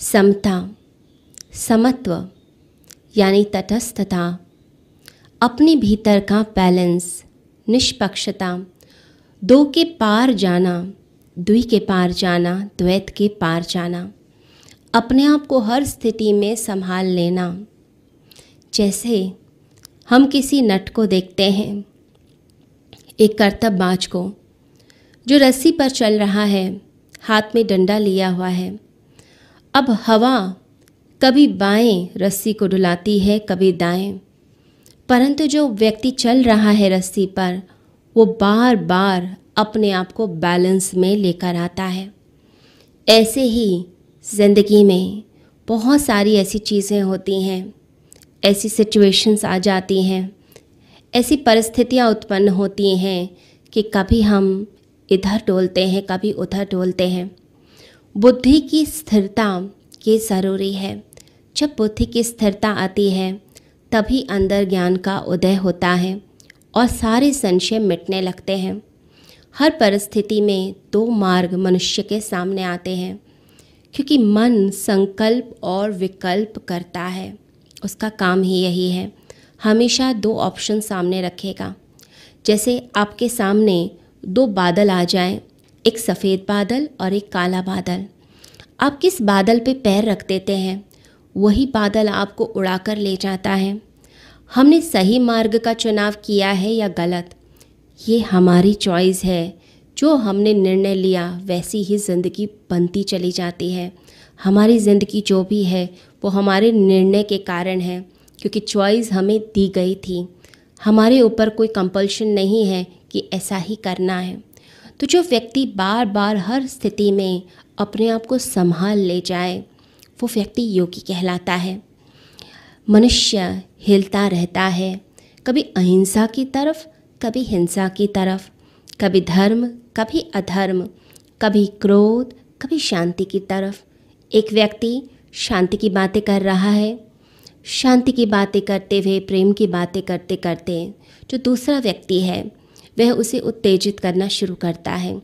समता, समत्व, यानी तटस्थता, अपने भीतर का बैलेंस, निष्पक्षता, दो के पार जाना द्वि के पार जाना, द्वैत के पार जाना, अपने आप को हर स्थिति में संभाल लेना। जैसे हम किसी नट को देखते हैं, एक कर्तव्य बाज को, जो रस्सी पर चल रहा है, हाथ में डंडा लिया हुआ है अब हवा कभी बाएँ रस्सी को डुलाती है, कभी दाएँ। परंतु जो व्यक्ति चल रहा है रस्सी पर, वो बार बार अपने आप को बैलेंस में लेकर आता है। ऐसे ही ज़िंदगी में बहुत सारी ऐसी चीज़ें होती हैं, ऐसी सिचुएशंस आ जाती हैं, ऐसी परिस्थितियाँ उत्पन्न होती हैं कि कभी हम इधर डोलते हैं, कभी उधर डोलते हैं। बुद्धि की स्थिरता ये ज़रूरी है। जब बुद्धि की स्थिरता आती है तभी अंदर ज्ञान का उदय होता है और सारे संशय मिटने लगते हैं। हर परिस्थिति में दो मार्ग मनुष्य के सामने आते हैं क्योंकि मन संकल्प और विकल्प करता है। उसका काम ही यही है हमेशा दो ऑप्शन सामने रखेगा। जैसे आपके सामने दो बादल आ जाएँ, एक सफ़ेद बादल और एक काला बादल। आप किस बादल पे पैर रख देते हैं, वही बादल आपको उड़ाकर ले जाता है। हमने सही मार्ग का चुनाव किया है या गलत? ये हमारी चॉइस है। जो हमने निर्णय लिया, वैसी ही ज़िंदगी बनती चली जाती है। हमारी ज़िंदगी जो भी है, वो हमारे निर्णय के कारण है, क्योंकि चॉइस हमें दी गई थी। हमारे ऊपर कोई कंपल्शन नहीं है कि ऐसा ही करना है। तो जो व्यक्ति बार बार हर स्थिति में अपने आप को संभाल ले जाए, वो व्यक्ति योगी कहलाता है। मनुष्य हिलता रहता है, कभी अहिंसा की तरफ़, कभी हिंसा की तरफ़, कभी धर्म, कभी अधर्म, कभी क्रोध, कभी शांति की तरफ़। एक व्यक्ति शांति की बातें कर रहा है, शांति की बातें करते हुए, प्रेम की बातें करते करते जो दूसरा व्यक्ति है वह उसे उत्तेजित करना शुरू करता है।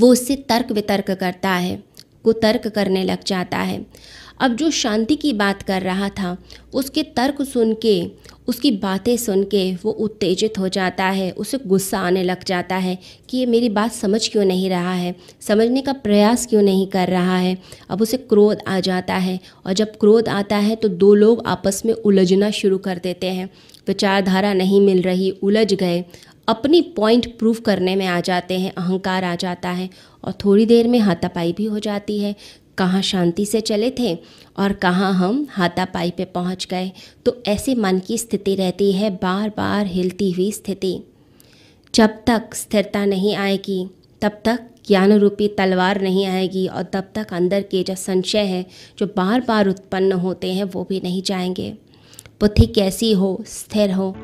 वो उससे तर्क वितर्क करता है, को तर्क करने लग जाता है। अब जो शांति की बात कर रहा था, उसके तर्क सुन के, उसकी बातें सुन के वो उत्तेजित हो जाता है, उसे गुस्सा आने लग जाता है कि ये मेरी बात समझ क्यों नहीं रहा है, समझने का प्रयास क्यों नहीं कर रहा है। अब उसे क्रोध आ जाता है और जब क्रोध आता है तो दो लोग आपस में उलझना शुरू कर देते हैं। विचारधारा नहीं मिल रही, उलझ गए अपनी पॉइंट प्रूव करने में आ जाते हैं, अहंकार आ जाता है और थोड़ी देर में हाथापाई भी हो जाती है। कहाँ शांति से चले थे और कहाँ हम हाथापाई पे पहुँच गए। तो ऐसे मन की स्थिति रहती है बार बार हिलती हुई स्थिति। जब तक स्थिरता नहीं आएगी, तब तक ज्ञान रूपी तलवार नहीं आएगी और तब तक अंदर के जो संशय है, जो बार बार उत्पन्न होते हैं, वो भी नहीं जाएँगे। बुद्धि कैसी हो, स्थिर हो।